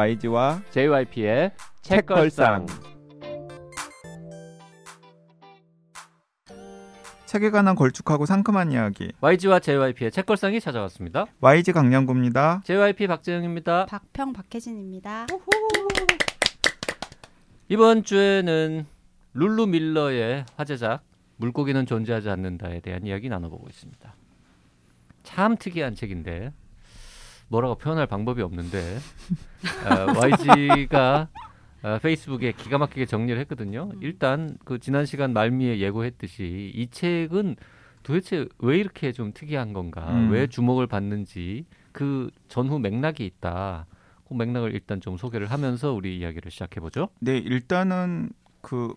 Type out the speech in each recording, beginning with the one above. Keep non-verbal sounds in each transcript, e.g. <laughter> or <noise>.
YG와 JYP의 책걸상. 책에 관한 걸쭉하고 상큼한 이야기 YG와 JYP의 책걸상이 찾아왔습니다. YG 강량구입니다. JYP 박재영입니다. 박평 박혜진입니다. 이번 주에는 룰루 밀러의 화제작 물고기는 존재하지 않는다에 대한 이야기 나눠보고 있습니다. 참 특이한 책인데 뭐라고 표현할 방법이 없는데 어, YG가 어, 페이스북에 기가 막히게 정리를 했거든요. 일단 그 지난 시간 말미에 예고했듯이 이 책은 도대체 왜 이렇게 좀 특이한 건가, 음. 왜 주목을 받는지 그 전후 맥락이 있다. 그 맥락을 일단 좀 소개를 하면서 우리 이야기를 시작해 보죠. 네, 일단은 그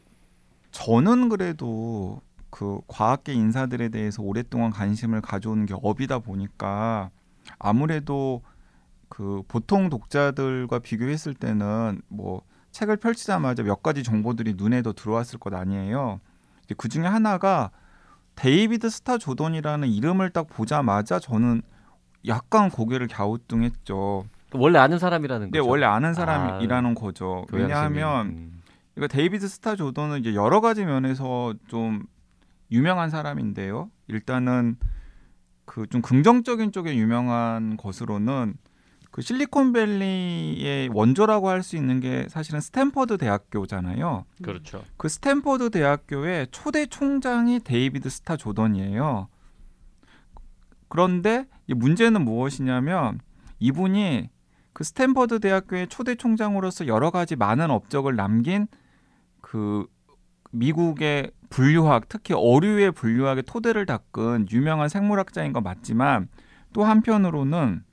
저는 그래도 그 과학계 인사들에 대해서 오랫동안 관심을 가져오는 게 업이다 보니까 아무래도 그 보통 독자들과 비교했을 때는 뭐 책을 펼치자마자 몇 가지 정보들이 눈에 더 들어왔을 것 아니에요. 그 중에 하나가 데이비드 스타 조던이라는 이름을 딱 보자마자 저는 약간 고개를 갸우뚱했죠. 원래 아는 사람이라는 근데 거죠. 원래 아는 사람이라는 거죠. 교양 왜냐하면. 음. 이거 데이비드 스타 조던은 이제 여러 가지 면에서 좀 유명한 사람인데요. 일단은 그 좀 긍정적인 쪽에 유명한 것으로는 그 실리콘밸리의 원조라고 할 수 있는 게 사실은 스탠퍼드 대학교잖아요. 그렇죠. 그 스탠퍼드 대학교의 초대 총장이 데이비드 스타 조던이에요. 그런데 이 문제는 무엇이냐면 이분이 그 스탠퍼드 대학교의 초대 총장으로서 여러 가지 많은 업적을 남긴 그 미국의 분류학, 특히 어류의 분류학의 토대를 닦은 유명한 생물학자인 건 맞지만 또 한편으로는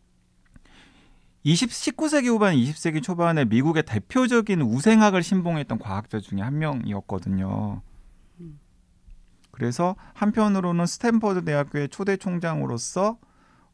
20, 19세기 후반, 20세기 초반에 미국의 대표적인 우생학을 신봉했던 과학자 중에 한 명이었거든요. 그래서 한편으로는 스탠퍼드 대학교의 초대 총장으로서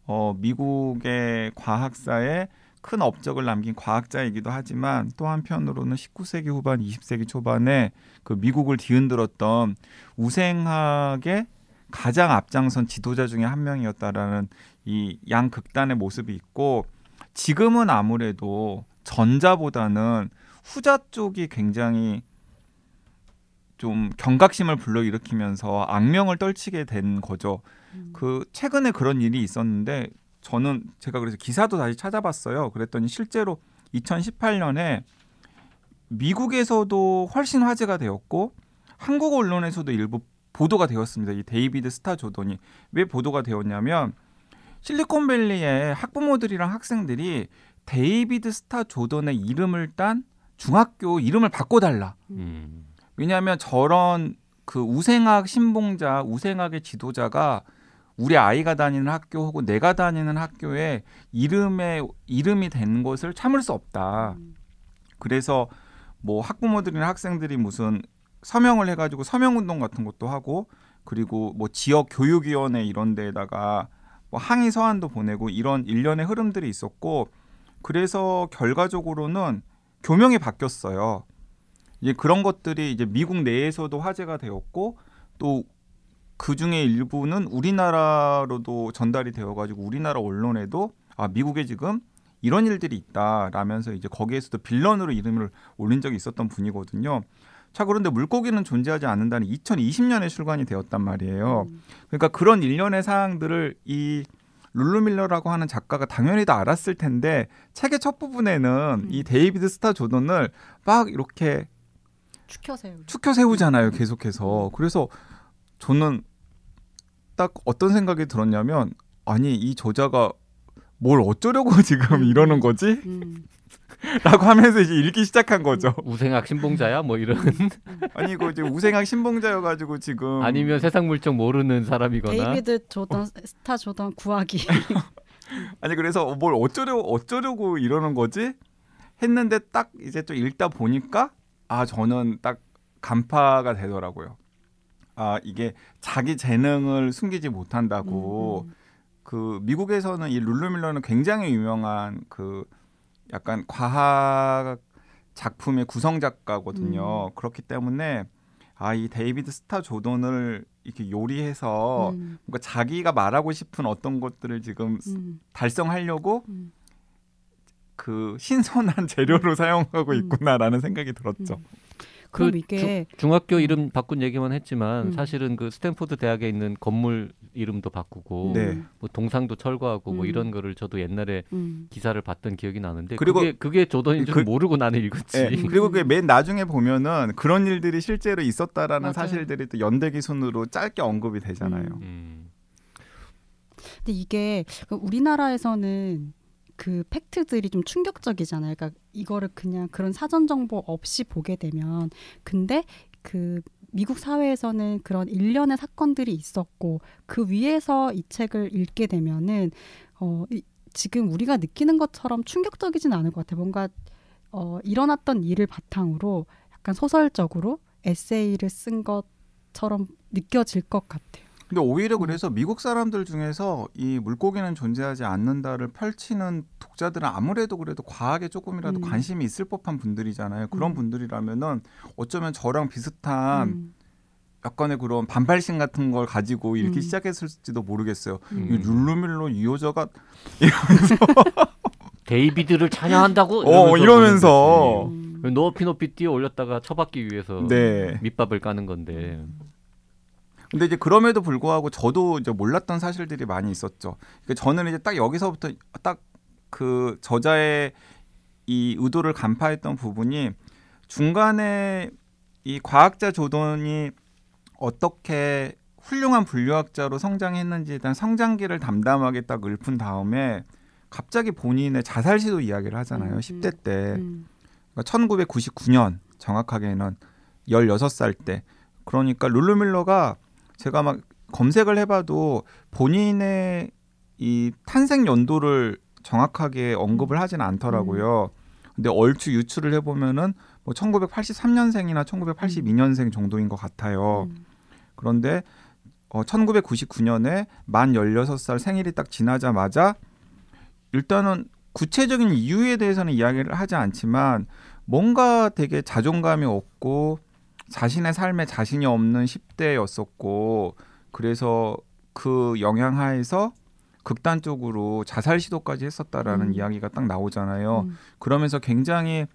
어, 미국의 과학사에 큰 업적을 남긴 과학자이기도 하지만 또 한편으로는 19세기 후반, 20세기 초반에 그 미국을 뒤흔들었던 우생학의 가장 앞장선 지도자 중에 한 명이었다라는 이 양극단의 모습이 있고 지금은 아무래도 전자보다는 후자 쪽이 굉장히 좀 경각심을 불러일으키면서 악명을 떨치게 된 거죠. 음. 그 최근에 그런 일이 있었는데 저는 제가 그래서 기사도 다시 찾아봤어요. 그랬더니 실제로 2018년에 미국에서도 훨씬 화제가 되었고 한국 언론에서도 일부 보도가 되었습니다. 이 데이비드 스타 조던이 왜 보도가 되었냐면 실리콘밸리의 학부모들이랑 학생들이 데이비드 스타 조던의 이름을 딴 중학교 이름을 바꿔달라. 음. 왜냐하면 저런 그 우생학 신봉자, 우생학의 지도자가 우리 아이가 다니는 학교 혹은 내가 다니는 학교에 이름에 이름이 된 것을 참을 수 없다. 음. 그래서 뭐 학부모들이나 학생들이 무슨 서명을 해가지고 서명 운동 같은 것도 하고 그리고 뭐 지역 교육위원회 이런 데에다가 뭐 항의 서한도 보내고 이런 일련의 흐름들이 있었고 그래서 결과적으로는 교명이 바뀌었어요. 이제 그런 것들이 이제 미국 내에서도 화제가 되었고 또 그 중에 일부는 우리나라로도 전달이 되어가지고 우리나라 언론에도 아 미국에 지금 이런 일들이 있다라면서 이제 거기에서도 villain으로 이름을 올린 적이 있었던 분이거든요. 자 그런데 물고기는 존재하지 않는다는 2020년에 출간이 되었단 말이에요. 음. 그러니까 그런 일련의 사항들을 이 룰루밀러라고 하는 작가가 당연히 다 알았을 텐데 책의 첫 부분에는 이 데이비드 스타 조던을 막 이렇게 추켜세우. 추켜세우잖아요, 계속해서. 그래서 저는 딱 어떤 생각이 들었냐면 아니 이 저자가 뭘 어쩌려고 <laughs> 지금 이러는 거지? 음. <laughs> 라고 하면서 이제 읽기 시작한 거죠. 우생학 신봉자야 뭐 이런 <laughs> 아니 이거 이제 우생학 신봉자여 가지고 지금 아니면 세상 물정 모르는 사람이거나 데이비드 조던 스타 조던 구하기. 아니 그래서 뭘 어쩌려고 어쩌려고 이러는 거지 했는데 딱 이제 또 읽다 보니까 아 저는 딱 간파가 되더라고요. 아 이게 자기 재능을 숨기지 못한다고 음, 그 미국에서는 이 룰루밀러는 굉장히 유명한 그 약간 과학 작품의 구성 작가거든요. 그렇기 때문에 아 이 데이비드 스타 조던을 이렇게 요리해서 음, 뭔가 자기가 말하고 싶은 어떤 것들을 지금 음, 달성하려고 음. 그 신선한 <laughs> 재료로 사용하고 음. 있구나라는 생각이 들었죠. 음. 그럼 그 이게 중학교 이름 바꾼 얘기만 했지만 음. 사실은 그 스탠포드 대학에 있는 건물 이름도 바꾸고 네. 뭐 동상도 철거하고 뭐 음. 이런 거를 저도 옛날에 음. 기사를 봤던 기억이 나는데 그리고 그게 그게 조던인 줄 그- 모르고 나는 읽었지. 예, <laughs> 그리고 그게 맨 나중에 보면은 그런 일들이 실제로 있었다라는 맞아요. 사실들이 또 연대기순으로 짧게 언급이 되잖아요. 음. 음. 근데 이게 그 우리나라에서는 그 팩트들이 좀 충격적이잖아요. 그러니까 이거를 그냥 그런 사전 정보 없이 보게 되면 근데 그 미국 사회에서는 그런 일련의 사건들이 있었고 그 위에서 이 책을 읽게 되면은 어 이, 지금 우리가 느끼는 것처럼 충격적이진 않을 것 같아요. 뭔가 어 일어났던 일을 바탕으로 약간 소설적으로 에세이를 쓴 것처럼 느껴질 것 같아요. 근데 음. 오히려 그래서 미국 사람들 중에서 이 물고기는 존재하지 않는다를 펼치는 독자들은 아무래도 그래도 과학에 조금이라도 음. 관심이 있을 법한 분들이잖아요. 그런 음. 분들이라면은 어쩌면 저랑 비슷한 음. 약간의 그런 반발심 같은 걸 가지고 읽기 음. 시작했을지도 모르겠어요. 음. 이 룰루밀로 유효자가 <laughs> 데이비드를 찬양한다고 어, 이러면서. 음. 거지. 높이 높이 뛰어 올렸다가 처박기 위해서 네. 밑밥을 까는 건데. 근데 이제 그럼에도 불구하고 저도 이제 몰랐던 사실들이 많이 있었죠. 그러니까 저는 이제 딱 여기서부터 딱 그 저자의 이 의도를 간파했던 부분이 중간에 이 과학자 조던이 어떻게 훌륭한 분류학자로 성장했는지에 대한 성장기를 담담하게 딱 읊은 다음에 갑자기 본인의 자살 시도 이야기를 하잖아요. 음, 10대 때. 음. 그러니까 1999년 정확하게는 16살 때 그러니까 룰루밀러가 제가 막 검색을 해봐도 본인의 이 탄생 연도를 정확하게 언급을 하진 않더라고요. 근데 얼추 유추를 해보면은 뭐 1983년생이나 1982년생 정도인 것 같아요. 음. 그런데 어, 1999년에 만 16살 생일이 딱 지나자마자 일단은 구체적인 이유에 대해서는 이야기를 하지 않지만 뭔가 되게 자존감이 없고 자신의 삶에 자신이 없는 10대였었고 그래서 그 영향 하에서 극단적으로 자살 시도까지 했었다라는 음. 이야기가 딱 나오잖아요. 음. 그러면서 굉장히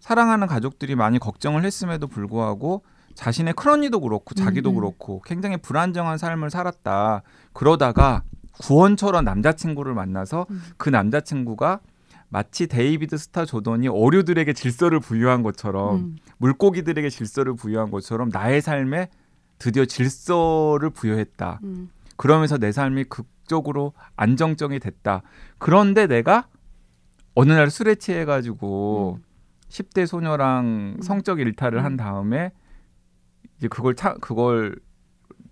사랑하는 가족들이 많이 걱정을 했음에도 불구하고 자신의 큰언니도 그렇고 자기도 음, 음. 그렇고 굉장히 불안정한 삶을 살았다. 그러다가 구원처럼 남자친구를 만나서 음. 그 남자친구가 마치 데이비드 스타 조던이 어류들에게 질서를 부여한 것처럼 음. 물고기들에게 질서를 부여한 것처럼 나의 삶에 드디어 질서를 부여했다. 음. 그러면서 내 삶이 극적으로 안정적이 됐다. 그런데 내가 어느 날 술에 취해 가지고 음. 10대 소녀랑 음. 성적 일탈을 음. 한 다음에 이제 그걸 차, 그걸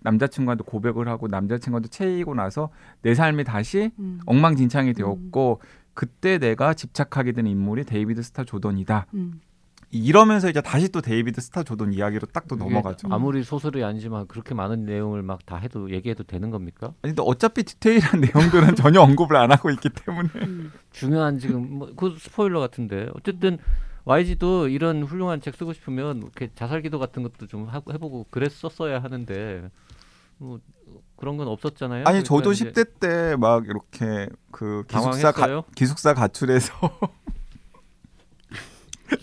남자친구한테 고백을 하고 남자친구한테 채이고 나서 내 삶이 다시 음. 엉망진창이 되었고 그때 내가 집착하게 된 인물이 데이비드 스타 조던이다. 음. 이러면서 이제 다시 또 데이비드 스타 조던 이야기로 딱 또 넘어가죠. 아무리 소설이 아니지만 그렇게 많은 내용을 막 다 해도 얘기해도 되는 겁니까? 아니 근데 어차피 디테일한 <laughs> 내용들은 전혀 언급을 안 하고 있기 때문에 음. 중요한 지금 뭐 그 스포일러 같은데 어쨌든 YG도 이런 훌륭한 책 쓰고 싶으면 이렇게 자살 기도 같은 것도 좀 하고 해보고 그랬었어야 하는데 뭐 그런 건 없었잖아요. 아니 그러니까 저도 이제 10대 때 막 이렇게 그 기숙사 가, 당황했어요. 기숙사 가출해서 <laughs>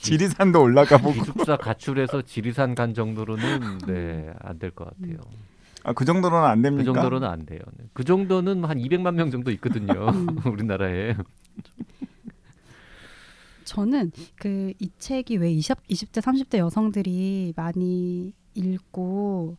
지리산도 올라가 보고 기숙사 가출해서 지리산 간 정도로는 네 안 될 것 같아요. 아, 그 정도로는 안그 됩니까? 정도로는 안 돼요. 네. 그 정도는 한 200만 명 정도 있거든요. <laughs> 음. <laughs> 우리나라에. 저는 그 이 책이 왜 20, 20대 30대 여성들이 많이 읽고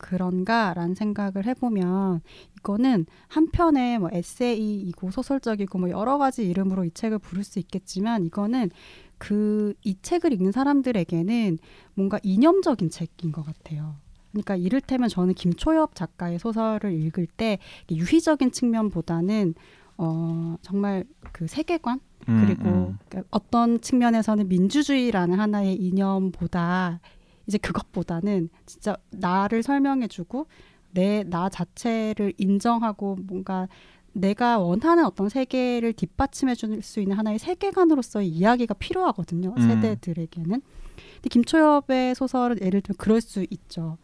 그런가라는 생각을 해보면 이거는 한편의 뭐 에세이이고 소설적이고 뭐 여러 가지 이름으로 이 책을 부를 수 있겠지만 이거는 그 이 책을 읽는 사람들에게는 뭔가 이념적인 책인 것 같아요. 그러니까 이를테면 저는 김초엽 작가의 소설을 읽을 때 유희적인 측면보다는 어 정말 그 세계관 음, 그리고 음. 그러니까 어떤 측면에서는 민주주의라는 하나의 이념보다 이제 그것보다는 진짜 나를 설명해주고 내 나 자체를 인정하고 뭔가 내가 원하는 어떤 세계를 뒷받침해 줄 수 있는 하나의 세계관으로서의 이야기가 필요하거든요 음. 세대들에게는 근데 김초엽의 소설은 예를 들면 그럴 수 있죠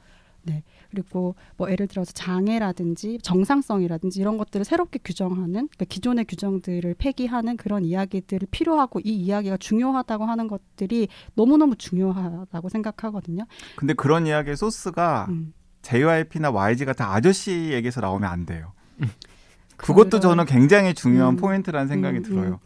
네. 그리고 뭐 예를 들어서 장애라든지 정상성이라든지 이런 것들을 새롭게 규정하는 그러니까 기존의 규정들을 폐기하는 그런 이야기들을 필요하고 이 이야기가 중요하다고 하는 것들이 너무너무 중요하다고 생각하거든요. 근데 그런 이야기의 소스가 음. JYP나 YG 같은 아저씨에게서 나오면 안 돼요. 그것도 저는 굉장히 중요한 음. 포인트라는 생각이 음, 들어요.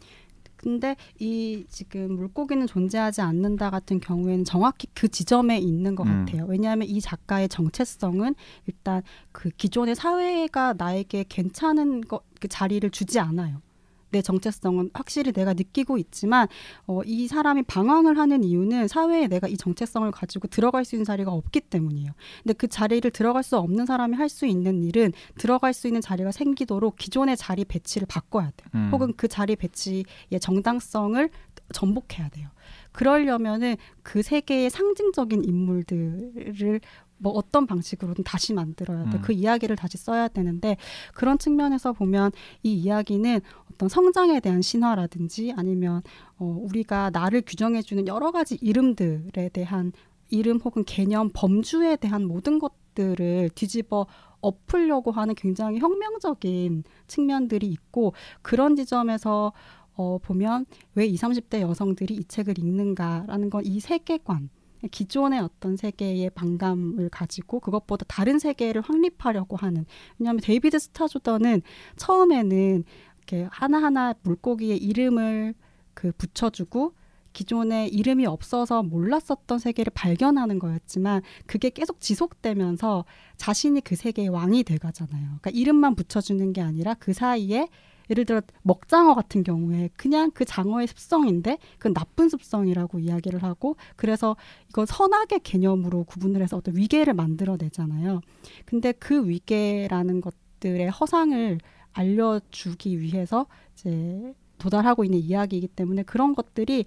근데 이 지금 물고기는 존재하지 않는다 같은 경우에는 정확히 그 지점에 있는 것 음. 같아요. 왜냐하면 이 작가의 정체성은 일단 그 기존의 사회가 나에게 괜찮은 거, 그 자리를 주지 않아요. 내 정체성은 확실히 내가 느끼고 있지만 어, 이 사람이 방황을 하는 이유는 사회에 내가 이 정체성을 가지고 들어갈 수 있는 자리가 없기 때문이에요. 근데 그 자리를 들어갈 수 없는 사람이 할 수 있는 일은 들어갈 수 있는 자리가 생기도록 기존의 자리 배치를 바꿔야 돼요. 음. 혹은 그 자리 배치의 정당성을 전복해야 돼요. 그러려면은 그 세계의 상징적인 인물들을 뭐 어떤 방식으로든 다시 만들어야 돼. 음. 그 이야기를 다시 써야 되는데 그런 측면에서 보면 이 이야기는 어떤 성장에 대한 신화라든지 아니면 어, 우리가 나를 규정해 주는 여러 가지 이름들에 대한 이름 혹은 개념, 범주에 대한 모든 것들을 뒤집어 엎으려고 하는 굉장히 혁명적인 측면들이 있고 그런 지점에서 어, 보면 왜 20, 30대 여성들이 이 책을 읽는가라는 건 이 세계관 기존의 어떤 세계의 반감을 가지고 그것보다 다른 세계를 확립하려고 하는 왜냐하면 데이비드 스타 조던은 처음에는 이렇게 하나하나 물고기의 이름을 그 붙여주고 기존에 이름이 없어서 몰랐었던 세계를 발견하는 거였지만 그게 계속 지속되면서 자신이 그 세계의 왕이 돼가잖아요. 그러니까 이름만 붙여주는 게 아니라 그 사이에 예를 들어 먹장어 같은 경우에 그냥 그 장어의 습성인데 그건 나쁜 습성이라고 이야기를 하고 그래서 이건 선악의 개념으로 구분을 해서 어떤 위계를 만들어내잖아요. 근데 그 위계라는 것들의 허상을 알려주기 위해서 이제 도달하고 있는 이야기이기 때문에 그런 것들이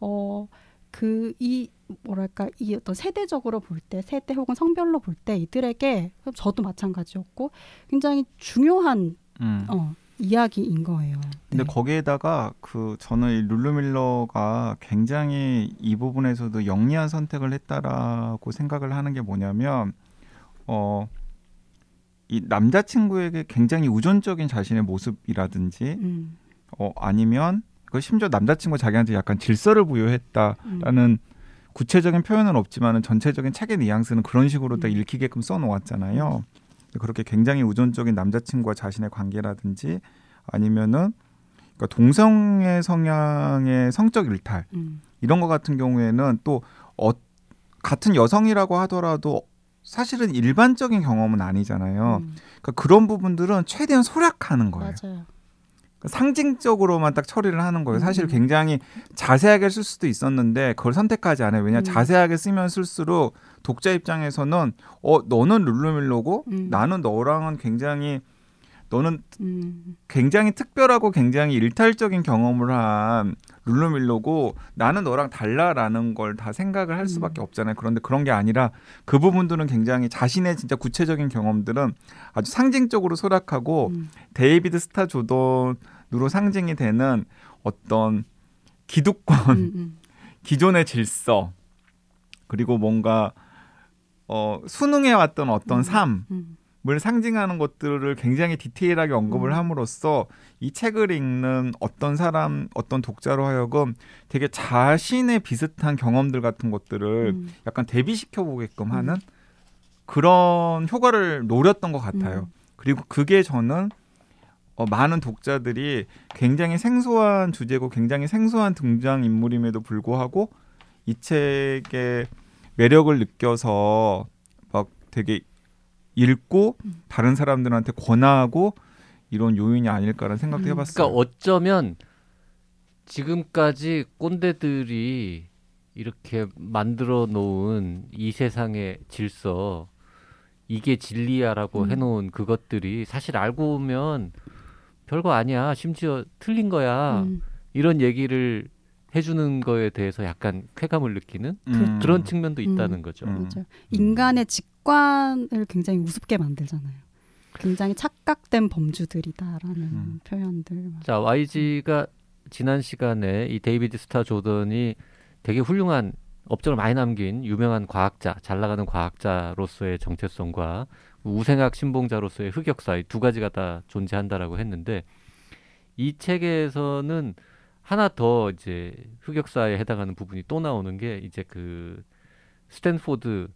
어 그 이 뭐랄까 이 어떤 세대적으로 볼 때 세대 혹은 성별로 볼 때 이들에게 저도 마찬가지였고 굉장히 중요한 음. 어 이야기인 거예요. 근데 네. 거기에다가 그 저는 이 룰루밀러가 굉장히 이 부분에서도 영리한 선택을 했다라고 생각을 하는 게 뭐냐면 어 이 남자친구에게 굉장히 우존적인 자신의 모습이라든지 음, 어 아니면 그 심지어 남자친구 자기한테 약간 질서를 부여했다라는 음. 구체적인 표현은 없지만은 전체적인 책의 뉘앙스는 그런 식으로 다 음. 읽히게끔 써놓았잖아요. 그렇게 굉장히 우존적인 남자친구와 자신의 관계라든지 아니면은 그러니까 동성애 성향의 성적 일탈 음, 이런 거 같은 경우에는 또 어, 같은 여성이라고 하더라도 사실은 일반적인 경험은 아니잖아요. 음, 그러니까 그런 부분들은 최대한 소략하는 거예요. 맞아요. 그러니까 상징적으로만 딱 처리를 하는 거예요. 사실 음. 굉장히 자세하게 쓸 수도 있었는데 그걸 선택하지 않아요. 왜냐 음. 자세하게 쓰면 쓸수록 독자 입장에서는 어 너는 룰루밀로고 음. 나는 너랑은 굉장히 너는 음, 굉장히 특별하고 굉장히 일탈적인 경험을 한 룰루 밀러고 나는 너랑 달라라는 걸 다 생각을 할 수밖에 음. 없잖아요. 그런데 그런 게 아니라 그 부분들은 굉장히 자신의 진짜 구체적인 경험들은 아주 상징적으로 소략하고 음, 데이비드 스타 조던으로 상징이 되는 어떤 기득권, 음, 음, 기존의 질서, 그리고 뭔가 어, 순응해 왔던 어떤 음. 삶을 음, 상징하는 것들을 굉장히 디테일하게 언급을 음. 함으로써 이 책을 읽는 어떤 사람, 어떤 독자로 하여금 되게 자신의 비슷한 경험들 같은 것들을 음, 약간 대비시켜 보게끔 하는 그런 효과를 노렸던 것 같아요. 음. 그리고 그게 저는 어, 많은 독자들이 굉장히 생소한 주제고 굉장히 생소한 등장 인물임에도 불구하고 이 책의 매력을 느껴서 막 되게 읽고 음. 다른 사람들한테 권하고 이런 요인이 아닐까라는 생각도 음. 해봤어요. 그러니까 어쩌면 지금까지 꼰대들이 이렇게 만들어 놓은 이 세상의 질서 이게 진리야라고 음. 해놓은 그것들이 사실 알고 보면 별거 아니야 심지어 틀린 거야 음, 이런 얘기를 해주는 거에 대해서 약간 쾌감을 느끼는 음. 그런 측면도 음. 있다는 거죠. 음. 맞아요. 인간의 직관을 굉장히 우습게 만들잖아요. 굉장히 착각된 범주들이다라는 음. 표현들. 자 YG가 지난 시간에 이 데이비드 스타 조던이 되게 훌륭한 업적을 많이 남긴 유명한 과학자, 잘 나가는 과학자로서의 정체성과 우생학 신봉자로서의 흑역사 이 두 가지가 다 존재한다라고 했는데 이 책에서는 하나 더 이제 흑역사에 해당하는 부분이 또 나오는 게 이제 그 스탠포드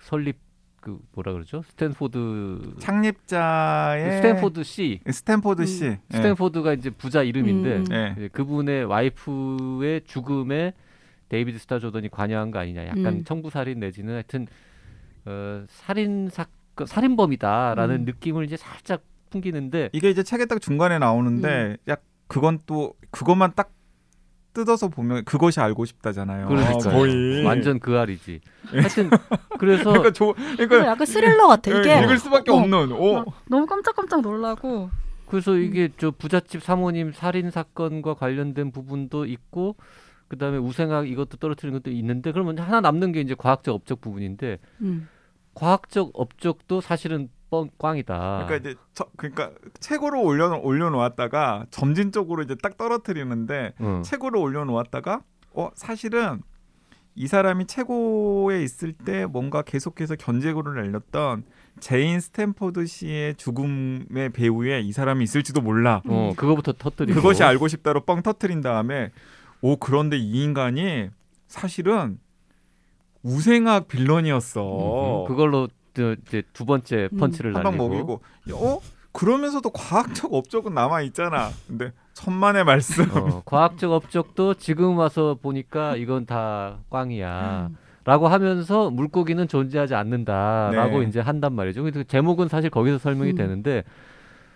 설립 그 뭐라 그러죠? 스탠포드 창립자의 스탠포드 씨 스탠포드 씨. 음. 예. 스탠포드가 이제 부자 이름인데 음. 예. 이제 그분의 와이프의 죽음에 데이비드 스타 조던이 관여한 거 아니냐. 약간 음. 청부 살인 내지는 하여튼 어, 살인 사건 살인범이다라는 음. 느낌을 이제 살짝 풍기는데 이게 이제 책에 딱 중간에 나오는데 약 그건 또 그것만 딱 뜯어서 보면 그것이 알고 싶다잖아요. 그러니까요. 거의 완전 그 알이지. 하여튼 그래서 그러니까 조, 그거 그러니까 약간 스릴러 같아. 이게 예, 읽을 수밖에 어, 없는. 오. 막 너무 깜짝깜짝 놀라고. 그래서 음. 이게 저 부잣집 사모님 살인 사건과 관련된 부분도 있고 그다음에 우생학 이것도 떨어뜨리는 것도 있는데 그러면 하나 남는 게 이제 과학적 업적 부분인데 음. 과학적 업적도 사실은 뻥 꽝이다. 그러니까 이제 저, 그러니까 최고로 올려 올려놓았다가 점진적으로 이제 딱 떨어뜨리는데 어. 최고로 올려놓았다가 어 사실은 이 사람이 최고에 있을 때 뭔가 계속해서 견제구를 날렸던 제인 스탠포드 씨의 죽음의 배후에 이 사람이 있을지도 몰라. 어, 그거부터 터뜨리고 그것이 알고 싶다로 뻥 터트린 다음에 오 그런데 이 인간이 사실은 우생학 빌런이었어. 음, 그걸로 저, 이제 두 번째 음. 펀치를 한방 날리고 먹이고 어 그러면서도 과학적 업적은 남아 있잖아. 근데 천만의 말씀. 어, 과학적 업적도 지금 와서 보니까 이건 다 꽝이야. 음. 라고 하면서 물고기는 존재하지 않는다라고 네. 이제 한단 말이죠. 그래서 제목은 사실 거기서 설명이 음. 되는데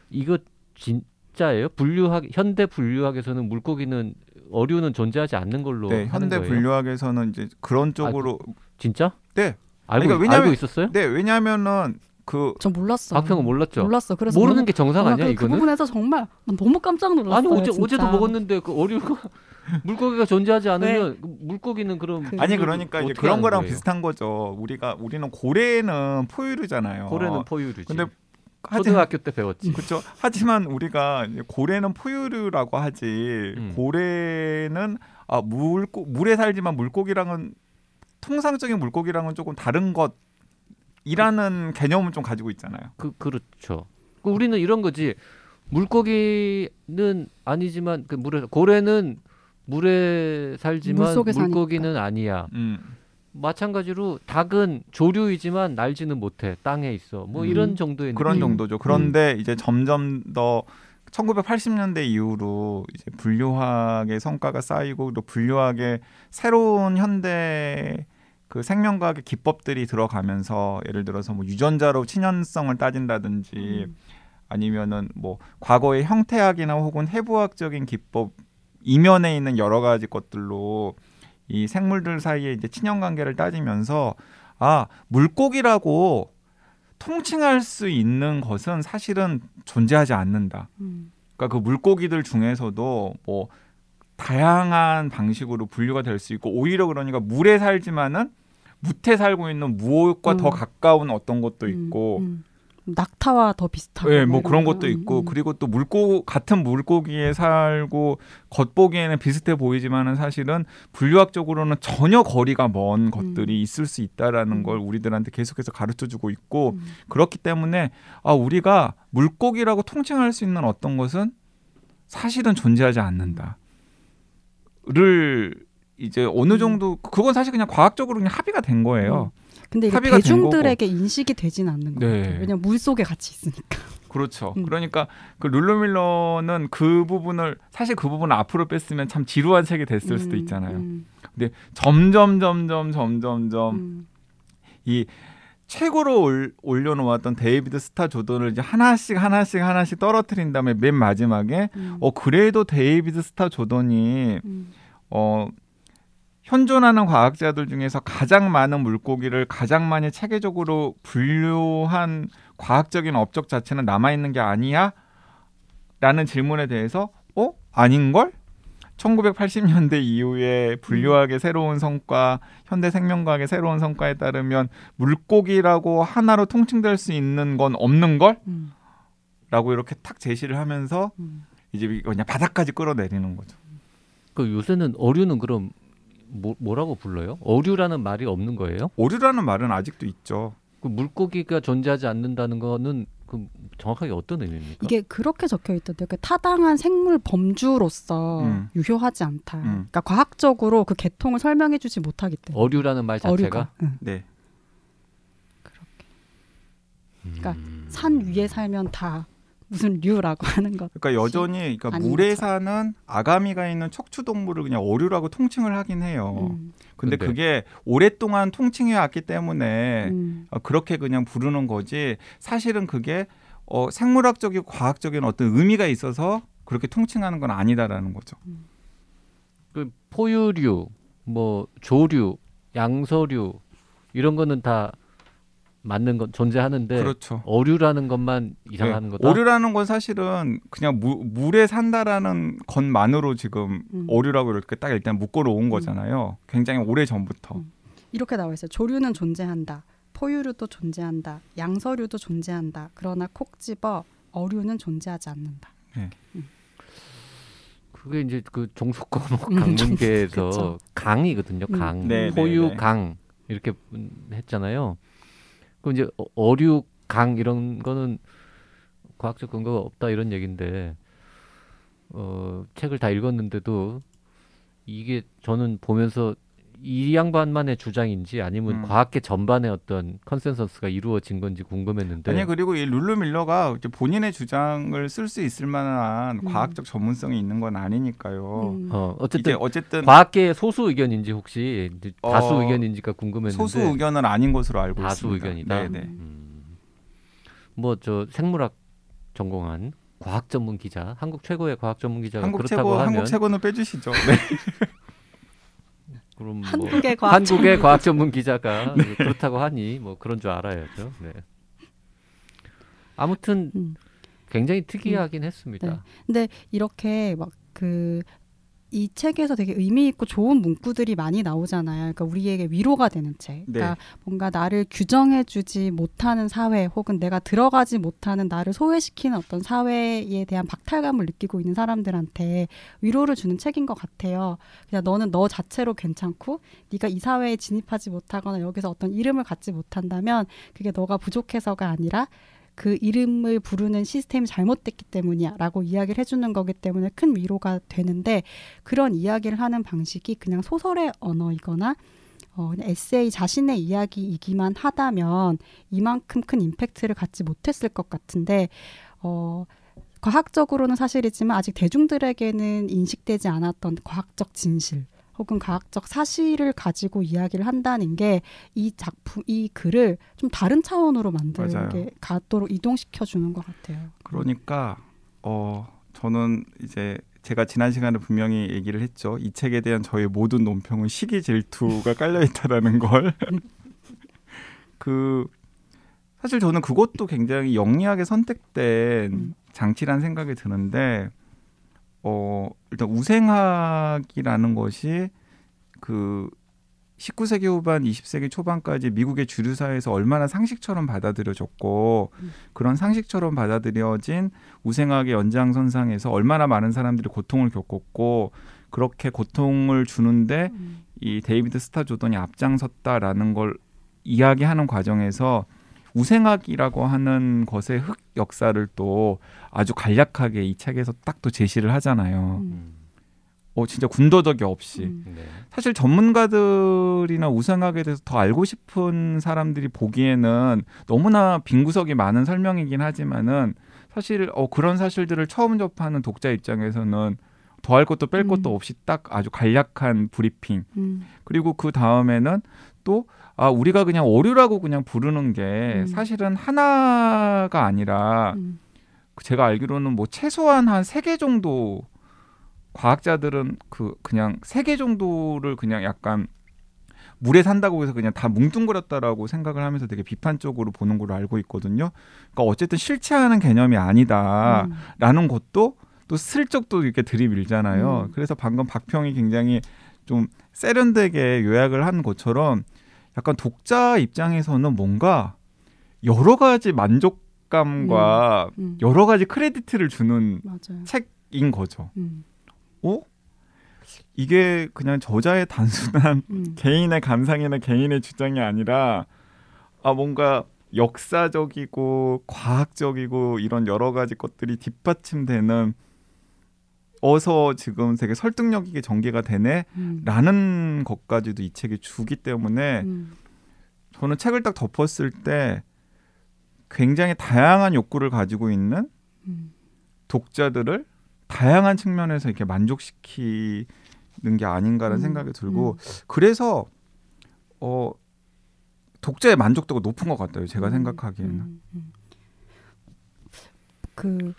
이거 진짜예요? 분류학 현대 분류학에서는 물고기는 어류는 존재하지 않는 걸로 네, 하는 현대 거예요. 분류학에서는 이제 그런 쪽으로 진짜? 네. 알고 그러니까 왜냐면- 알고 있었어요? 네, 왜냐면은 그저 몰랐어. 박평은 몰랐죠. 몰랐어. 그래서 모르는 너무- 게 정상 아니야 그, 그 이거는? 부분에서 정말 너무 깜짝 놀랐어요. 아니 어제 진짜. 어제도 먹었는데 그 어류가 <laughs> 물고기가 존재하지 않으면 그 물고기는 그럼 그- 아니 그러니까 이제 그런 거랑 거예요? 비슷한 거죠. 우리가 우리는 고래는 포유류잖아요. 고래는 포유류지. 근데 초등학교 때 배웠지. 그렇죠. 하지만 우리가 고래는 포유류라고 하지. 음. 고래는 아 물고 물에 살지만 물고기랑은 통상적인 물고기랑은 조금 다른 것이라는 개념을 좀 가지고 있잖아요. 그 그렇죠. 그 우리는 이런 거지. 물고기는 아니지만 그 물에 고래는 물에 살지만 물속에 사니까. 물고기는 아니야. 음. 마찬가지로 닭은 조류이지만 날지는 못해. 땅에 있어. 뭐 음. 이런 정도의 그런 느낌. 정도죠. 그런데 이제 점점 더 1980년대 이후로 이제 분류학의 성과가 쌓이고 또 분류학의 새로운 현대 그 생명과학의 기법들이 들어가면서 예를 들어서 뭐 유전자로 친연성을 따진다든지 음. 아니면은 뭐 과거의 형태학이나 혹은 해부학적인 기법 이면에 있는 여러 가지 것들로 이 생물들 사이에 이제 친연 관계를 따지면서 아 물고기라고 통칭할 수 있는 것은 사실은 존재하지 않는다. 음. 그러니까 그 물고기들 중에서도 뭐 다양한 방식으로 분류가 될 수 있고 오히려 그러니까 물에 살지만은 무태 살고 있는 무엇과 음. 더 가까운 어떤 것도 음, 있고 음. 낙타와 더 비슷하고. 예, 뭐 이런 그런 거. 것도 음, 있고 음. 그리고 또 물고 같은 물고기에 살고 겉보기에는 비슷해 보이지만은 사실은 분류학적으로는 전혀 거리가 먼 것들이 있을 수 있다라는 음. 걸 우리들한테 계속해서 가르쳐 주고 있고 음. 그렇기 때문에 아 우리가 물고기라고 통칭할 수 있는 어떤 것은 사실은 존재하지 않는다를 이제 어느 음. 정도 그건 사실 그냥 과학적으로 그냥 합의가 된 거예요. 근데 이게 대중들에게 인식이 되진 않는 것 네. 왜냐면 물 속에 같이 있으니까. 그렇죠. 음. 그러니까 그 룰루 밀러는 그 부분을 사실 그 부분을 앞으로 뺐으면 참 지루한 책이 됐을 수도 음, 있잖아요. 음, 점점 점점 점점점 음. 이 최고로 올, 올려놓았던 데이비드 스타 조던을 이제 하나씩 하나씩 하나씩 떨어뜨린 다음에 맨 마지막에 음. 어 그래도 데이비드 스타 조던이 음. 어 현존하는 과학자들 중에서 가장 많은 물고기를 가장 많이 체계적으로 분류한 과학적인 업적 자체는 남아 있는 게 아니야? 라는 질문에 대해서 어? 아닌 걸? 1980년대 이후에 분류학의 새로운 성과, 현대 생명과학의 새로운 성과에 따르면 물고기라고 하나로 통칭될 수 있는 건 없는 걸? 음. 라고 이렇게 탁 제시를 하면서 음. 이제 그냥 바닥까지 끌어내리는 거죠. 그 요새는 어류는 그럼 뭐, 뭐라고 불러요? 어류라는 말이 없는 거예요? 오류라는 말은 아직도 있죠. 그 물고기가 존재하지 않는다는 거는 그 정확하게 어떤 의미입니까? 이게 그렇게 적혀 있던데요. 그 타당한 생물 범주로서 음. 유효하지 않다. 음. 그러니까 과학적으로 그 계통을 설명해주지 못하기 때문에. 어류라는 말 자체가 어류가. 응. 네. 그러니까 음. 산 위에 살면 다 무슨 류라고 <laughs> 하는 것. 그러니까 여전히 그러니까 물에. 사는 아가미가 있는 척추 동물을 그냥 어류라고 통칭을 하긴 해요. 음, 근데 근데- 그게 오랫동안 통칭해 왔기 때문에 음, 어, 그렇게 그냥 부르는 거지 사실은 그게 어, 생물학적이고 과학적인 어떤 의미가 있어서 그렇게 통칭하는 건 아니다라는 거죠. 그 포유류, 뭐 조류, 양서류 이런 거는 다 맞는 건 존재하는데 그렇죠. 어류라는 것만 이상하는 네. 거다. 오류라는 건 사실은 그냥 무, 물에 산다라는 것만으로 지금 음. 오류라고 이렇게 딱 일단 묶어 놓은 거잖아요. 굉장히 오래 전부터. 음. 이렇게 나와 있어요. 조류는 존재한다. 포유류도 존재한다. 양서류도 존재한다. 그러나 콕 집어 어류는 존재하지 않는다. 그게 이제 그 종속과목 음, 강문계에서. 강이거든요. 음. 강, 네, 네, 포유 네. 강 이렇게 했잖아요. 그 이제 어- 어류 강 이런 거는 과학적 근거가 없다 이런 얘기인데 어, 책을 다 읽었는데도 이게 저는 보면서 이 양반만의 주장인지 아니면 음. 과학계 전반의 어떤 컨센서스가 이루어진 건지 궁금했는데 아니 그리고 이 룰루 밀러가 이제 본인의 주장을 쓸 수 있을 만한 음. 과학적 전문성이 있는 건 아니니까요. 음. 어, 어쨌든 어쨌든 과학계의 소수 의견인지 혹시 어, 다수 의견인지가 궁금했는데 소수 의견은 아닌 것으로 알고 다수 있습니다. 의견이다? 네네. 음. 뭐저 생물학 전공한 과학 전문 기자, 한국 최고의 과학 전문 기자가 한국 그렇다고 최고 하면 한국 최고는 빼주시죠. 네. <laughs> 그럼 뭐 한국의 과학 한국의 과학 전문 기자가 <laughs> 그렇다고 하니 뭐 그런 줄 알아야죠. 네. 아무튼 음. 굉장히 특이하긴 했습니다. 네. 근데 이렇게 막 그 이 책에서 되게 의미 있고 좋은 문구들이 많이 나오잖아요. 그러니까 우리에게 위로가 되는 책. 그러니까 뭔가 나를 규정해주지 못하는 사회, 혹은 내가 들어가지 못하는 나를 소외시키는 어떤 사회에 대한 박탈감을 느끼고 있는 사람들한테 위로를 주는 책인 것 같아요. 그냥 너는 너 자체로 괜찮고, 네가 이 사회에 진입하지 못하거나 여기서 어떤 이름을 갖지 못한다면 그게 너가 부족해서가 아니라 그 이름을 부르는 시스템이 잘못됐기 때문이야라고 이야기를 해주는 거기 때문에 큰 위로가 되는데 그런 이야기를 하는 방식이 그냥 소설의 언어이거나 어, 에세이 자신의 이야기이기만 하다면 이만큼 큰 임팩트를 갖지 못했을 것 같은데 어, 과학적으로는 사실이지만 아직 대중들에게는 인식되지 않았던 과학적 진실 혹은 과학적 사실을 가지고 이야기를 한다는 게 이 작품, 이 글을 좀 다른 차원으로. 만들게 가도록 이동시켜 주는 것 같아요. 그러니까 어 저는 이제 제가 지난 시간에 분명히 얘기를 했죠. 이 책에 대한 저의 모든 논평은 시기 질투가 깔려 있다라는 걸. <laughs> 그 사실 저는 그것도 굉장히 영리하게 선택된 음. 장치란 생각이 드는데 어 일단 우생학이라는 것이 그 19세기 후반 20세기 초반까지 미국의 주류 사회에서 얼마나 상식처럼 받아들여졌고 음. 그런 상식처럼 받아들여진 우생학의 연장선상에서 얼마나 많은 사람들이 고통을 겪었고 그렇게 고통을 주는데 음. 이 데이비드 스타 조던이 앞장섰다라는 걸 이야기하는 과정에서 우생학이라고 하는 것의 흑역사를 또 아주 간략하게 이 책에서 딱 또 제시를 하잖아요. 음. 음. 어 진짜 군더더기 없이 음. 네. 사실 전문가들이나 우생학에 대해서 더 알고 싶은 사람들이 보기에는 너무나 빈 구석이 많은 설명이긴 하지만은 사실 어 그런 사실들을 처음 접하는 독자 입장에서는 더할 것도 뺄 음. 것도 없이 딱 아주 간략한 브리핑 음. 그리고 그 다음에는 또 아 우리가 그냥 오류라고 그냥 부르는 게 음. 사실은 하나가 아니라 음. 제가 알기로는 뭐 최소한 한 세 개 정도 과학자들은 그 그냥 세 개 정도를 그냥 약간 물에 산다고 해서 그냥 다 뭉뚱그렸다라고 생각을 하면서 되게 비판적으로 보는 걸로 알고 있거든요. 그러니까 어쨌든 실체하는 개념이 아니다라는 음. 것도 또 슬쩍 또 이렇게 들이밀잖아요. 음. 그래서 방금 박평이 굉장히 좀 세련되게 요약을 한 것처럼 약간 독자 입장에서는 뭔가 여러 가지 만족감과 음. 여러 가지 크레디트를 주는 맞아요. 책인 거죠. 음. 어? 이게 그냥 저자의 단순한 음. <laughs> 개인의 감상이나 개인의 주장이 아니라 아 뭔가 역사적이고 과학적이고 이런 여러 가지 것들이 뒷받침되는 어서 지금 되게 설득력 있게 전개가 되네라는 음. 것까지도 이 책이 주기 때문에 음. 저는 책을 딱 덮었을 때 굉장히 다양한 욕구를 가지고 있는 음. 독자들을 다양한 측면에서 이렇게 만족시키는 게 아닌가라는 음, 생각이 들고 그래서 어 독자의 만족도가 높은 것 같아요. 제가 음, 생각하기에는. 음, 음. 그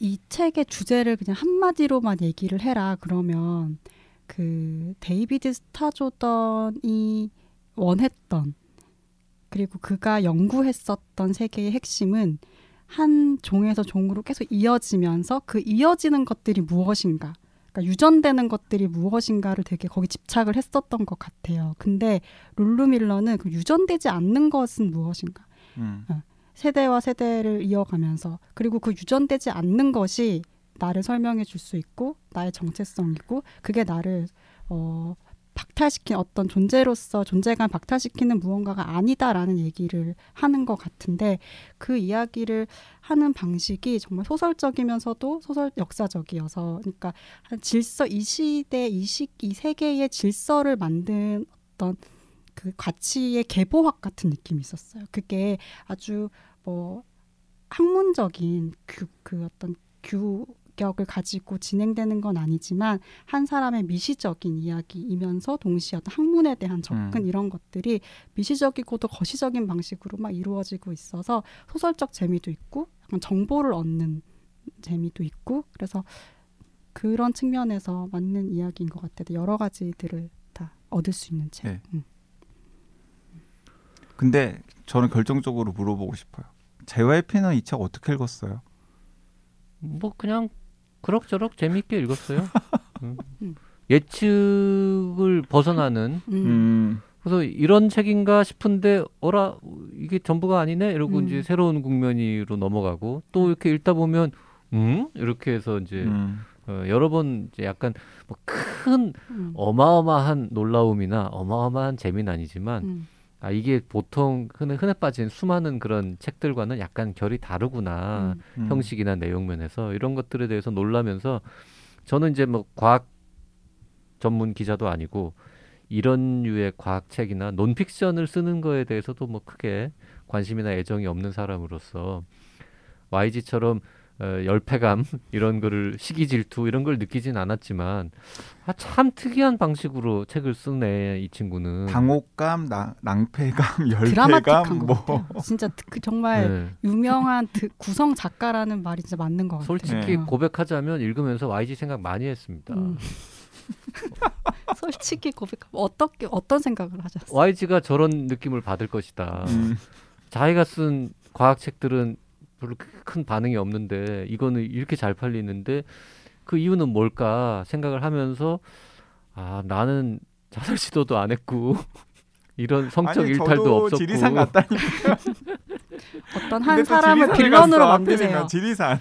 이 책의 주제를 그냥 한 마디로만 얘기를 해라 그러면 그 데이비드 스타 조던이 원했던 그리고 그가 연구했었던 세계의 핵심은 한 종에서 종으로 계속 이어지면서 그 이어지는 것들이 무엇인가 그러니까 유전되는 것들이 무엇인가를 되게 거기 집착을 했었던 것 같아요. 근데 룰루 밀러는 그 유전되지 않는 것은 무엇인가? 음. 세대와 세대를 이어가면서 그리고 그 유전되지 않는 것이 나를 설명해 줄 수 있고 나의 정체성이고 그게 나를 어 박탈시킨 어떤 존재로서 존재감 박탈시키는 무언가가 아니다라는 얘기를 하는 것 같은데 그 이야기를 하는 방식이 정말 소설적이면서도 소설 역사적이어서 그러니까 한 질서 이 시대 이시이 세계의 질서를 만든 어떤 그 가치의 계보학 같은 느낌이 있었어요. 그게 아주 뭐 학문적인 그, 그 어떤 규격을 가지고 진행되는 건 아니지만 한 사람의 미시적인 이야기이면서 동시에 어떤 학문에 대한 접근 음. 이런 것들이 미시적이고도 거시적인 방식으로 막 이루어지고 있어서 소설적 재미도 있고 약간 정보를 얻는 재미도 있고 그래서 그런 측면에서 맞는 이야기인 것 같아요. 여러 가지들을 다 얻을 수 있는 책. 네. 음. 근데 저는 결정적으로 물어보고 싶어요. JYP는 이 책 어떻게 읽었어요? 뭐 그냥 그럭저럭 재미있게 읽었어요. 음. <laughs> 음. 예측을 벗어나는 음. 음. 그래서 이런 책인가 싶은데 어라 이게 전부가 아니네 이러고 음. 이제 새로운 국면으로 넘어가고 또 이렇게 읽다 보면 음 이렇게 해서 이제 음. 어, 여러 번 이제 약간 뭐큰 음. 어마어마한 놀라움이나 어마어마한 재미는 아니지만 음. 아 이게 보통 흔해, 흔해 빠진 수많은 그런 책들과는 약간 결이 다르구나 음. 음. 형식이나 내용 면에서 이런 것들에 대해서 놀라면서 저는 이제 뭐 과학 전문 기자도 아니고 이런 류의 과학책이나 논픽션을 쓰는 거에 대해서도 뭐 크게 관심이나 애정이 없는 사람으로서 YG처럼 어, 열패감 <laughs> 이런 거를 시기 질투 이런 걸 느끼진 않았지만 아, 참 특이한 방식으로 책을 쓰네 이 친구는 당혹감, 나, 낭패감, <laughs> 드라마틱한 열패감 것 뭐. 진짜 그 정말 네. 유명한 드- 구성 작가라는 말이 진짜 맞는 것 같아요. 솔직히 어. 고백하자면 읽으면서 YG 생각 많이 했습니다. 음. <laughs> 솔직히 고백하면 어떻게 어떤 생각을 하셨어요? YG가 저런 느낌을 받을 것이다. 음. 자기가 쓴 과학 책들은 별로 큰 반응이 없는데 이거는 이렇게 잘 팔리는데 그 이유는 뭘까 생각을 하면서 아 나는 자살 시도도 안 했고 <laughs> 이런 성적 아니, 일탈도 저도 없었고 지리산 갔다니. <laughs> 어떤 한또 사람을 빌런으로 만드세요. 지리산.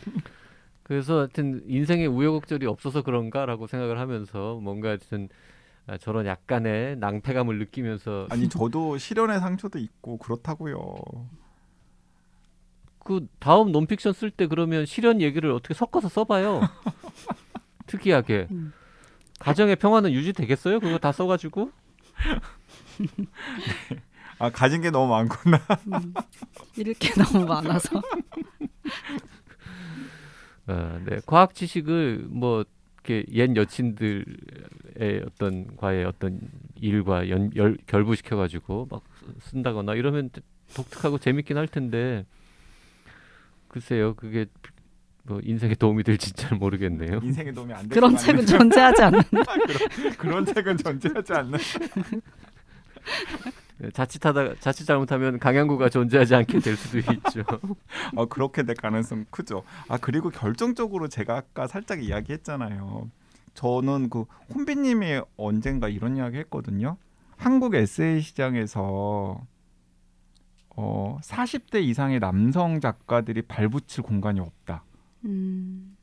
그래서 하여튼 인생에 우여곡절이 없어서 그런가라고 생각을 하면서 뭔가 하여튼 아, 저런 약간의 낭패감을 느끼면서 아니 저도 실연의 상처도 있고 그렇다고요. 그 다음 논픽션 쓸 때 그러면 실현 얘기를 어떻게 섞어서 써봐요. <laughs> 특이하게 음. 가정의 평화는 유지되겠어요? 그거 다 써가지고 아 가진 게 너무 많구나. 음. 잃을 게 너무 많아서. 어, 네 과학 지식을 뭐 이렇게 옛 여친들의 어떤 과의 어떤 일과 연, 열, 결부시켜가지고 막 쓰- 쓴다거나 이러면 독특하고 재밌긴 할 텐데 글쎄요 그게 뭐 인생에 도움이 될지 잘 모르겠네요. 인생에 도움이 안 될. 그런. 책은 존재하지 않는. <laughs> 그런, 그런 책은 존재하지 않는. 네, 자칫하다 자칫 잘못하면 강양구가 존재하지 않게 될 수도 있죠. <laughs> 어 그렇게 될 가능성 크죠. 아 그리고 결정적으로 제가 아까 살짝 이야기했잖아요. 저는 그 혼비님이 언젠가 이런 이야기 했거든요. 한국 에세이 시장에서 어 40대 이상의 남성 작가들이 발붙일 공간이 없다. 음.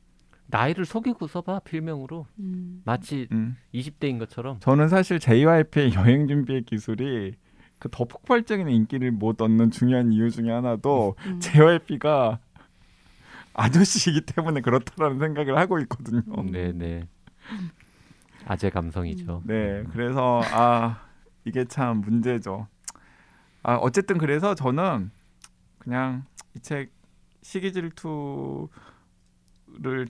나이를 속이고 써봐 필명으로 음. 마치 음. 20대인 것처럼 저는 사실 JYP의 여행 준비의 기술이 그 더 폭발적인 인기를 못 얻는 중요한 이유 중에 하나도 음. JYP가 아저씨이기 때문에 그렇다라는 생각을 하고 있거든요. 음. 네네 아재 감성이죠. 네, 그래서 아 이게 참 문제죠. 아 어쨌든 그래서 저는 그냥 이 책 시기 질투를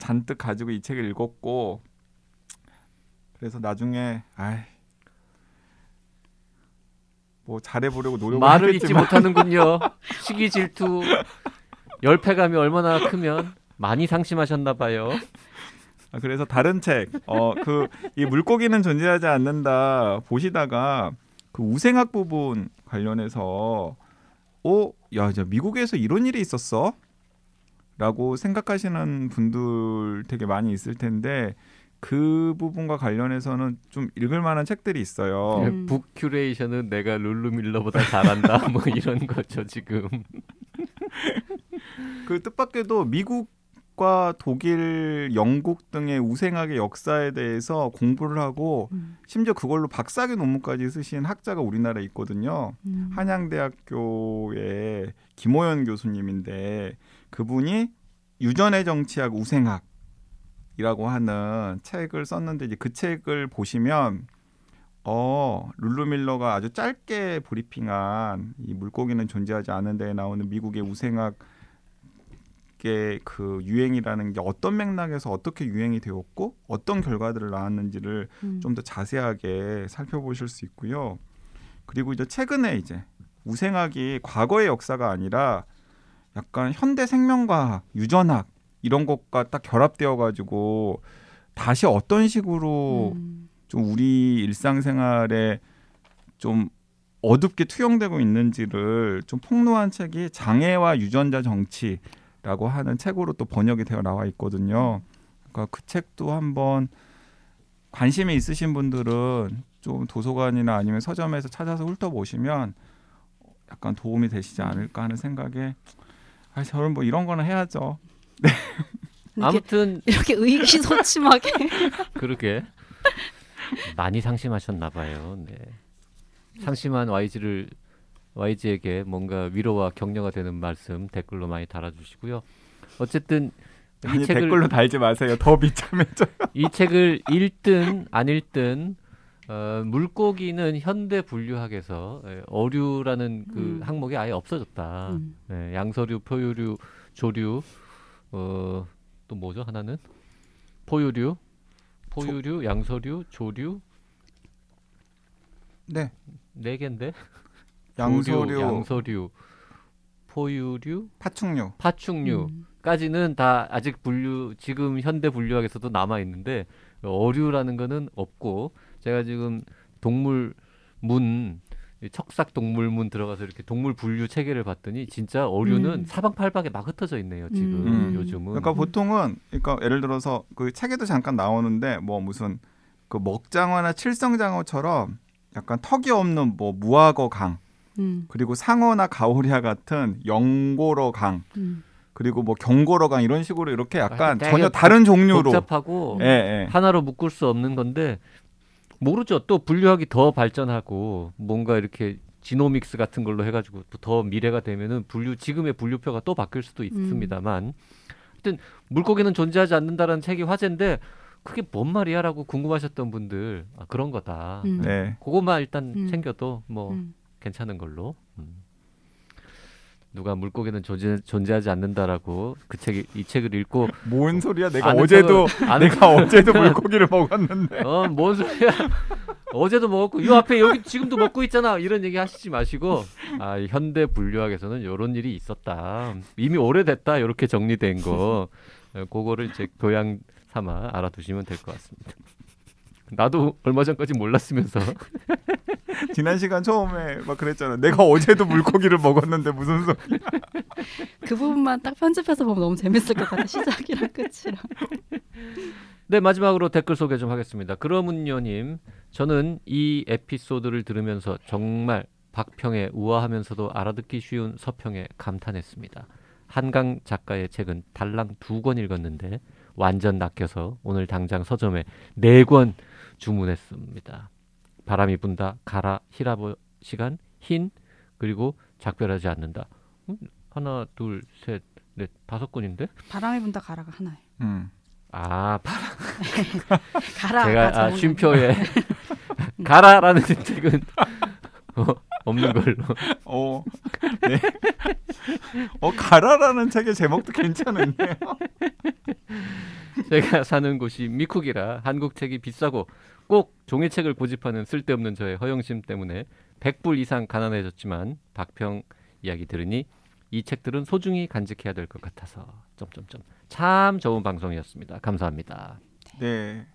잔뜩 가지고 이 책을 읽었고 그래서 나중에 아이 뭐 잘해보려고 노력을 말을 잊지 못하는군요. <laughs> 시기 질투 열패감이 얼마나 크면 많이 상심하셨나 봐요. 아, 그래서 다른 책, 어 그 이 물고기는 존재하지 않는다 보시다가 그 우생학 부분 관련해서 어, 야, 이제 미국에서 이런 일이 있었어? 라고 생각하시는 분들 되게 많이 있을 텐데 그 부분과 관련해서는 좀 읽을 만한 책들이 있어요. 음. 북 큐레이션은 내가 룰루 밀러보다 잘한다. <laughs> 뭐 이런 거죠 지금. 그 뜻밖에도 미국 과 독일, 영국 등의 우생학의 역사에 대해서 공부를 하고 음. 심지어 그걸로 박사학위 논문까지 쓰신 학자가 우리나라에 있거든요. 음. 한양대학교의 김호연 교수님인데 그분이 유전의 정치학 우생학이라고 하는 책을 썼는데 이제 그 책을 보시면 어 룰루 밀러가 아주 짧게 브리핑한 이 물고기는 존재하지 않은 데에 나오는 미국의 우생학 의그 유행이라는 게 어떤 맥락에서 어떻게 유행이 되었고 어떤 결과들을 낳았는지를 음. 좀더 자세하게 살펴보실 수 있고요. 그리고 이제 최근에 이제 우생학이 과거의 역사가 아니라 약간 현대 생명과학, 유전학 이런 것과 딱 결합되어 가지고 다시 어떤 식으로 음. 좀 우리 일상생활에 좀 어둡게 투영되고 있는지를 좀 폭로한 책이 장애와 유전자 정치 라고 하는 책으로 또 번역이 되어 나와 있거든요. 그러니까 그 책도 한번 관심이 있으신 분들은 좀 도서관이나 아니면 서점에서 찾아서 훑어보시면 약간 도움이 되시지 않을까 하는 생각에 아 저는 뭐 이런 거는 해야죠. 이렇게, 아무튼 이렇게 의기소침하게 <laughs> 그러게 많이 상심하셨나 봐요. 네. 상심한 YG를 YG에게 뭔가 위로와 격려가 되는 말씀 댓글로 많이 달아주시고요. 어쨌든 이 아니 책을 댓글로 달지 마세요. 더 비참해져. <laughs> 이 책을 읽든 안 읽든 어, 물고기는 현대 분류학에서 예, 어류라는 그 음. 항목이 아예 없어졌다. 음. 예, 양서류, 포유류, 조류, 어, 또 뭐죠 하나는 포유류, 포유류, 양서류, 조류 네. 네 개인데 양서류, 조류, 양서류, 포유류, 파충류. 파충류. 음. 까지는 다 아직 분류 지금 현대 분류학에서도 남아 있는데 어류라는 거는 없고 제가 지금 동물 문이 척삭 동물문 들어가서 이렇게 동물 분류 체계를 봤더니 진짜 어류는 음. 사방팔방에 막 흩어져 있네요 지금 음. 요즘은 그러니까 보통은 그러니까 예를 들어서 그 책에도 잠깐 나오는데 뭐 무슨 그 먹장어나 칠성장어처럼 약간 턱이 없는 뭐 무화과 강 음. 그리고 상어나 가오리아 같은 영고러 강 음. 그리고 뭐 경고러 강 이런 식으로 이렇게 약간 되게 전혀 다른 종류로 복잡하고 예, 예. 하나로 묶을 수 없는 건데 모르죠. 또 분류학이 더 발전하고 뭔가 이렇게 지노믹스 같은 걸로 해가지고 더 미래가 되면은 분류 지금의 분류표가 또 바뀔 수도 있습니다만 하여튼 물고기는 존재하지 않는다라는 책이 화제인데 그게 뭔 말이야라고 궁금하셨던 분들 아, 그런 거다. 음. 네. 그것만 일단 음. 챙겨도 뭐 음. 괜찮은 걸로. 음. 누가 물고기는 존재, 존재 하지 않는다라고 그 책이 이 책을 읽고 뭔 소리야? 내가 어제도 아는 내가 어제도 물고기를 먹었는데. 어, 뭔 소리야? 어제도 먹었고 요 앞에 여기 지금도 먹고 있잖아. 이런 얘기 하시지 마시고 아, 이 현대 분류학에서는 이런 일이 있었다. 이미 오래됐다. 이렇게 정리된 거. 어, 그거를 이제 교양 삼아 알아두시면 될 것 같습니다. 나도 얼마 전까지 몰랐으면서 <laughs> 지난 시간 처음에 막 그랬잖아. 내가 어제도 물고기를 먹었는데 무슨 소리? <laughs> 그 부분만 딱 편집해서 보면 너무 재밌을 것 같아 시작이랑 끝이랑 네 마지막으로 댓글 소개 좀 하겠습니다. 그러문요님 저는 이 에피소드를 들으면서 정말 박평의 우아하면서도 알아듣기 쉬운 서평에 감탄했습니다. 한강 작가의 책은 달랑 두 권 읽었는데 완전 낚여서 오늘 당장 서점에 네 권 주문했습니다. 바람이 분다 가라 히라보 시간 흰 그리고 작별하지 않는다. 음, 하나 둘 셋 넷 다섯 권인데? 바람이 분다 가라가 하나예요. 음. 아 바- <laughs> 가라. 제가 아, 쉼표에 <laughs> <laughs> 가라라는 책은 어, 없는 걸로. 어, 네. 어 가라라는 책의 제목도 괜찮은데요. 제가 <laughs> 사는 곳이 미쿡이라 한국 책이 비싸고 꼭 종이책을 고집하는 쓸데없는 저의 허영심 때문에 100불 이상 가난해졌지만 박평 이야기 들으니 이 책들은 소중히 간직해야 될 것 같아서 점점점 참 좋은 방송이었습니다. 감사합니다. 네.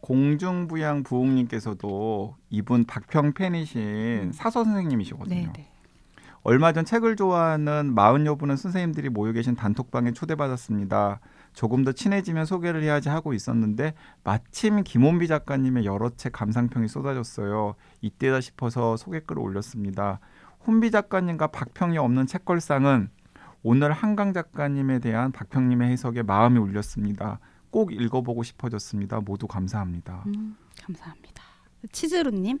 공중부양 부흥님께서도 이분 박평 팬이신 사서 선생님이시거든요. 네, 네. 얼마 전 책을 좋아하는 마흔 여부는 선생님들이 모여 계신 단톡방에 초대받았습니다. 조금 더 친해지면 소개를 해야지 하고 있었는데 마침 김원비 작가님의 여러 책 감상평이 쏟아졌어요. 이때다 싶어서 소개글을 올렸습니다. 혼비 작가님과 박평이 없는 책걸상은 오늘 한강 작가님에 대한 박평님의 해석에 마음이 울렸습니다. 꼭 읽어보고 싶어졌습니다. 모두 감사합니다. 음, 감사합니다. 치즈루님,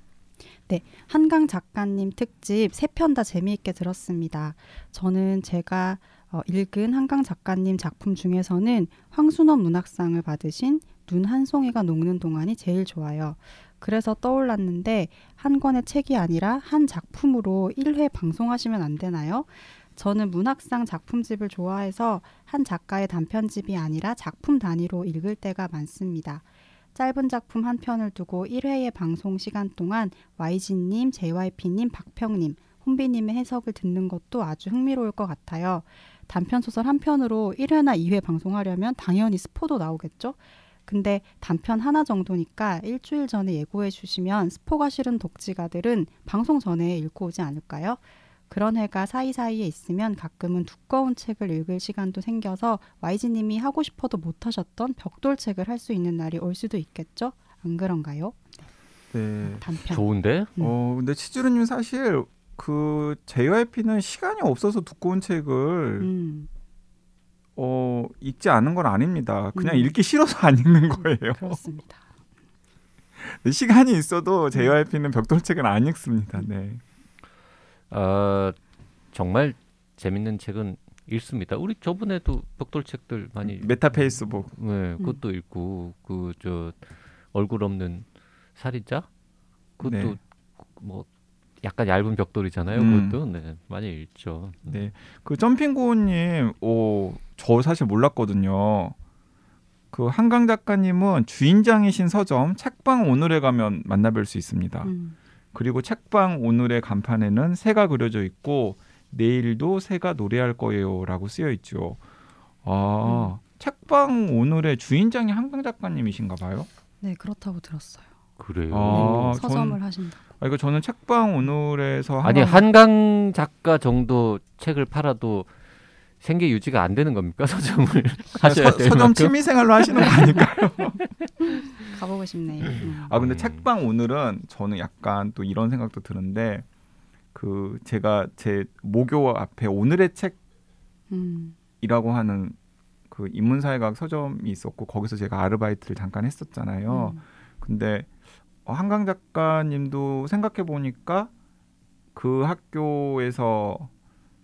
네 한강 작가님 특집 세 편 다 재미있게 들었습니다. 저는 제가 어, 읽은 한강 작가님 작품 중에서는 황순원 문학상을 받으신 눈 한 송이가 녹는 동안이 제일 좋아요. 그래서 떠올랐는데 한 권의 책이 아니라 한 작품으로 1회 방송하시면 안 되나요? 저는 문학상 작품집을 좋아해서 한 작가의 단편집이 아니라 작품 단위로 읽을 때가 많습니다. 짧은 작품 한 편을 두고 1회의 방송 시간 동안 YG님, JYP님, 박평님, 혼비님의 해석을 듣는 것도 아주 흥미로울 것 같아요. 단편 소설 한 편으로 1회나 2회 방송하려면 당연히 스포도 나오겠죠? 근데 단편 하나 정도니까 일주일 전에 예고해 주시면 스포가 싫은 독지가들은 방송 전에 읽고 오지 않을까요? 그런 해가 사이사이에 있으면 가끔은 두꺼운 책을 읽을 시간도 생겨서 YG님이 하고 싶어도 못하셨던 벽돌책을 할 수 있는 날이 올 수도 있겠죠? 안 그런가요? 네. 단편. 좋은데? 어 근데 치즈루님 사실 그 JYP는 시간이 없어서 두꺼운 책을 음, 어 읽지 않은 건 아닙니다. 그냥 음. 읽기 싫어서 안 읽는 거예요. 그렇습니다. 시간이 있어도 JYP는 벽돌책은 안 읽습니다. 네. 어, 정말 재밌는 책은 읽습니다. 우리 저번에도 벽돌책들 많이 메타 페이스북. 네, 그것도 읽고 그 저 얼굴 없는 살인자 그것도 네. 뭐 약간 얇은 벽돌이잖아요. 음. 그것도 네, 많이 읽죠. 네. 그 점핑고님, 오, 저 사실 몰랐거든요. 그 한강 작가님은 주인장이신 서점 책방 오늘에 가면 만나뵐 수 있습니다. 음, 그리고 책방 오늘의 간판에는 새가 그려져 있고 내일도 새가 노래할 거예요라고 쓰여 있죠. 아, 책방 오늘의 주인장이 한강 작가님이신가 봐요. 네 그렇다고 들었어요. 그래요. 아, 네, 서점을 하신다고. 아, 이거 저는 책방 오늘에서 아니 한강- 한강 작가 정도 책을 팔아도 생계 유지가 안 되는 겁니까 <laughs> 서점을 하셔야 서, 될 서점 만큼? 취미 생활로 하시는 거 아닐까요? <laughs> 가보고 싶네요. 음. 아 근데 음. 책방 오늘은 저는 약간 또 이런 생각도 드는데 그 제가 제 모교 앞에 오늘의 책이라고 음, 하는 그 인문사회학 서점이 있었고 거기서 제가 아르바이트를 잠깐 했었잖아요. 음. 근데 어, 한강 작가님도 생각해 보니까 그 학교에서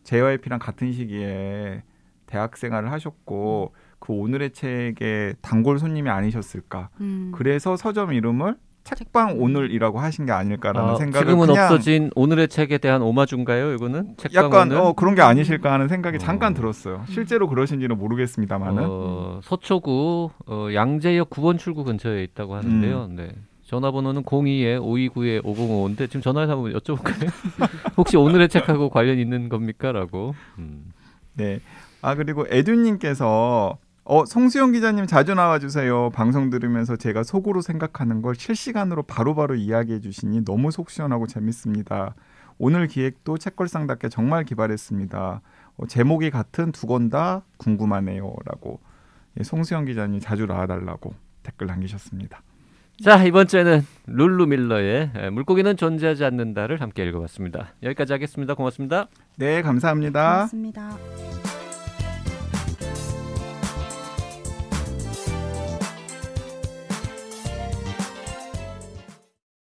JYP랑 같은 시기에 대학 생활을 하셨고 그 오늘의 책의 단골 손님이 아니셨을까. 음. 그래서 서점 이름을 책방 오늘이라고 하신 게 아닐까라는 아, 생각을 지금은 그냥 없어진 오늘의 책에 대한 오마주인가요? 이거는 책방 약간 오늘? 어, 그런 게 아니실까 하는 생각이 어. 잠깐 들었어요. 실제로 그러신지는 모르겠습니다만은 어, 서초구 어, 양재역 9번 출구 근처에 있다고 하는데요. 음. 네. 전화번호는 02에 529에 5055인데 지금 전화해서 한번 여쭤볼까요? <laughs> 혹시 오늘의 책하고 관련 있는 겁니까?라고. 음. 네. 아 그리고 에듀님께서 어 송수영 기자님 자주 나와주세요. 방송 들으면서 제가 속으로 생각하는 걸 실시간으로 바로바로 이야기해 주시니 너무 속 시원하고 재밌습니다. 오늘 기획도 책걸상답게 정말 기발했습니다. 어, 제목이 같은 두 권 다 궁금하네요 라고 예, 송수영 기자님 자주 나와달라고 댓글 남기셨습니다. 자 이번 주에는 룰루 밀러의 에, 물고기는 존재하지 않는다를 함께 읽어봤습니다. 여기까지 하겠습니다. 고맙습니다. 네 감사합니다. 고맙습니다.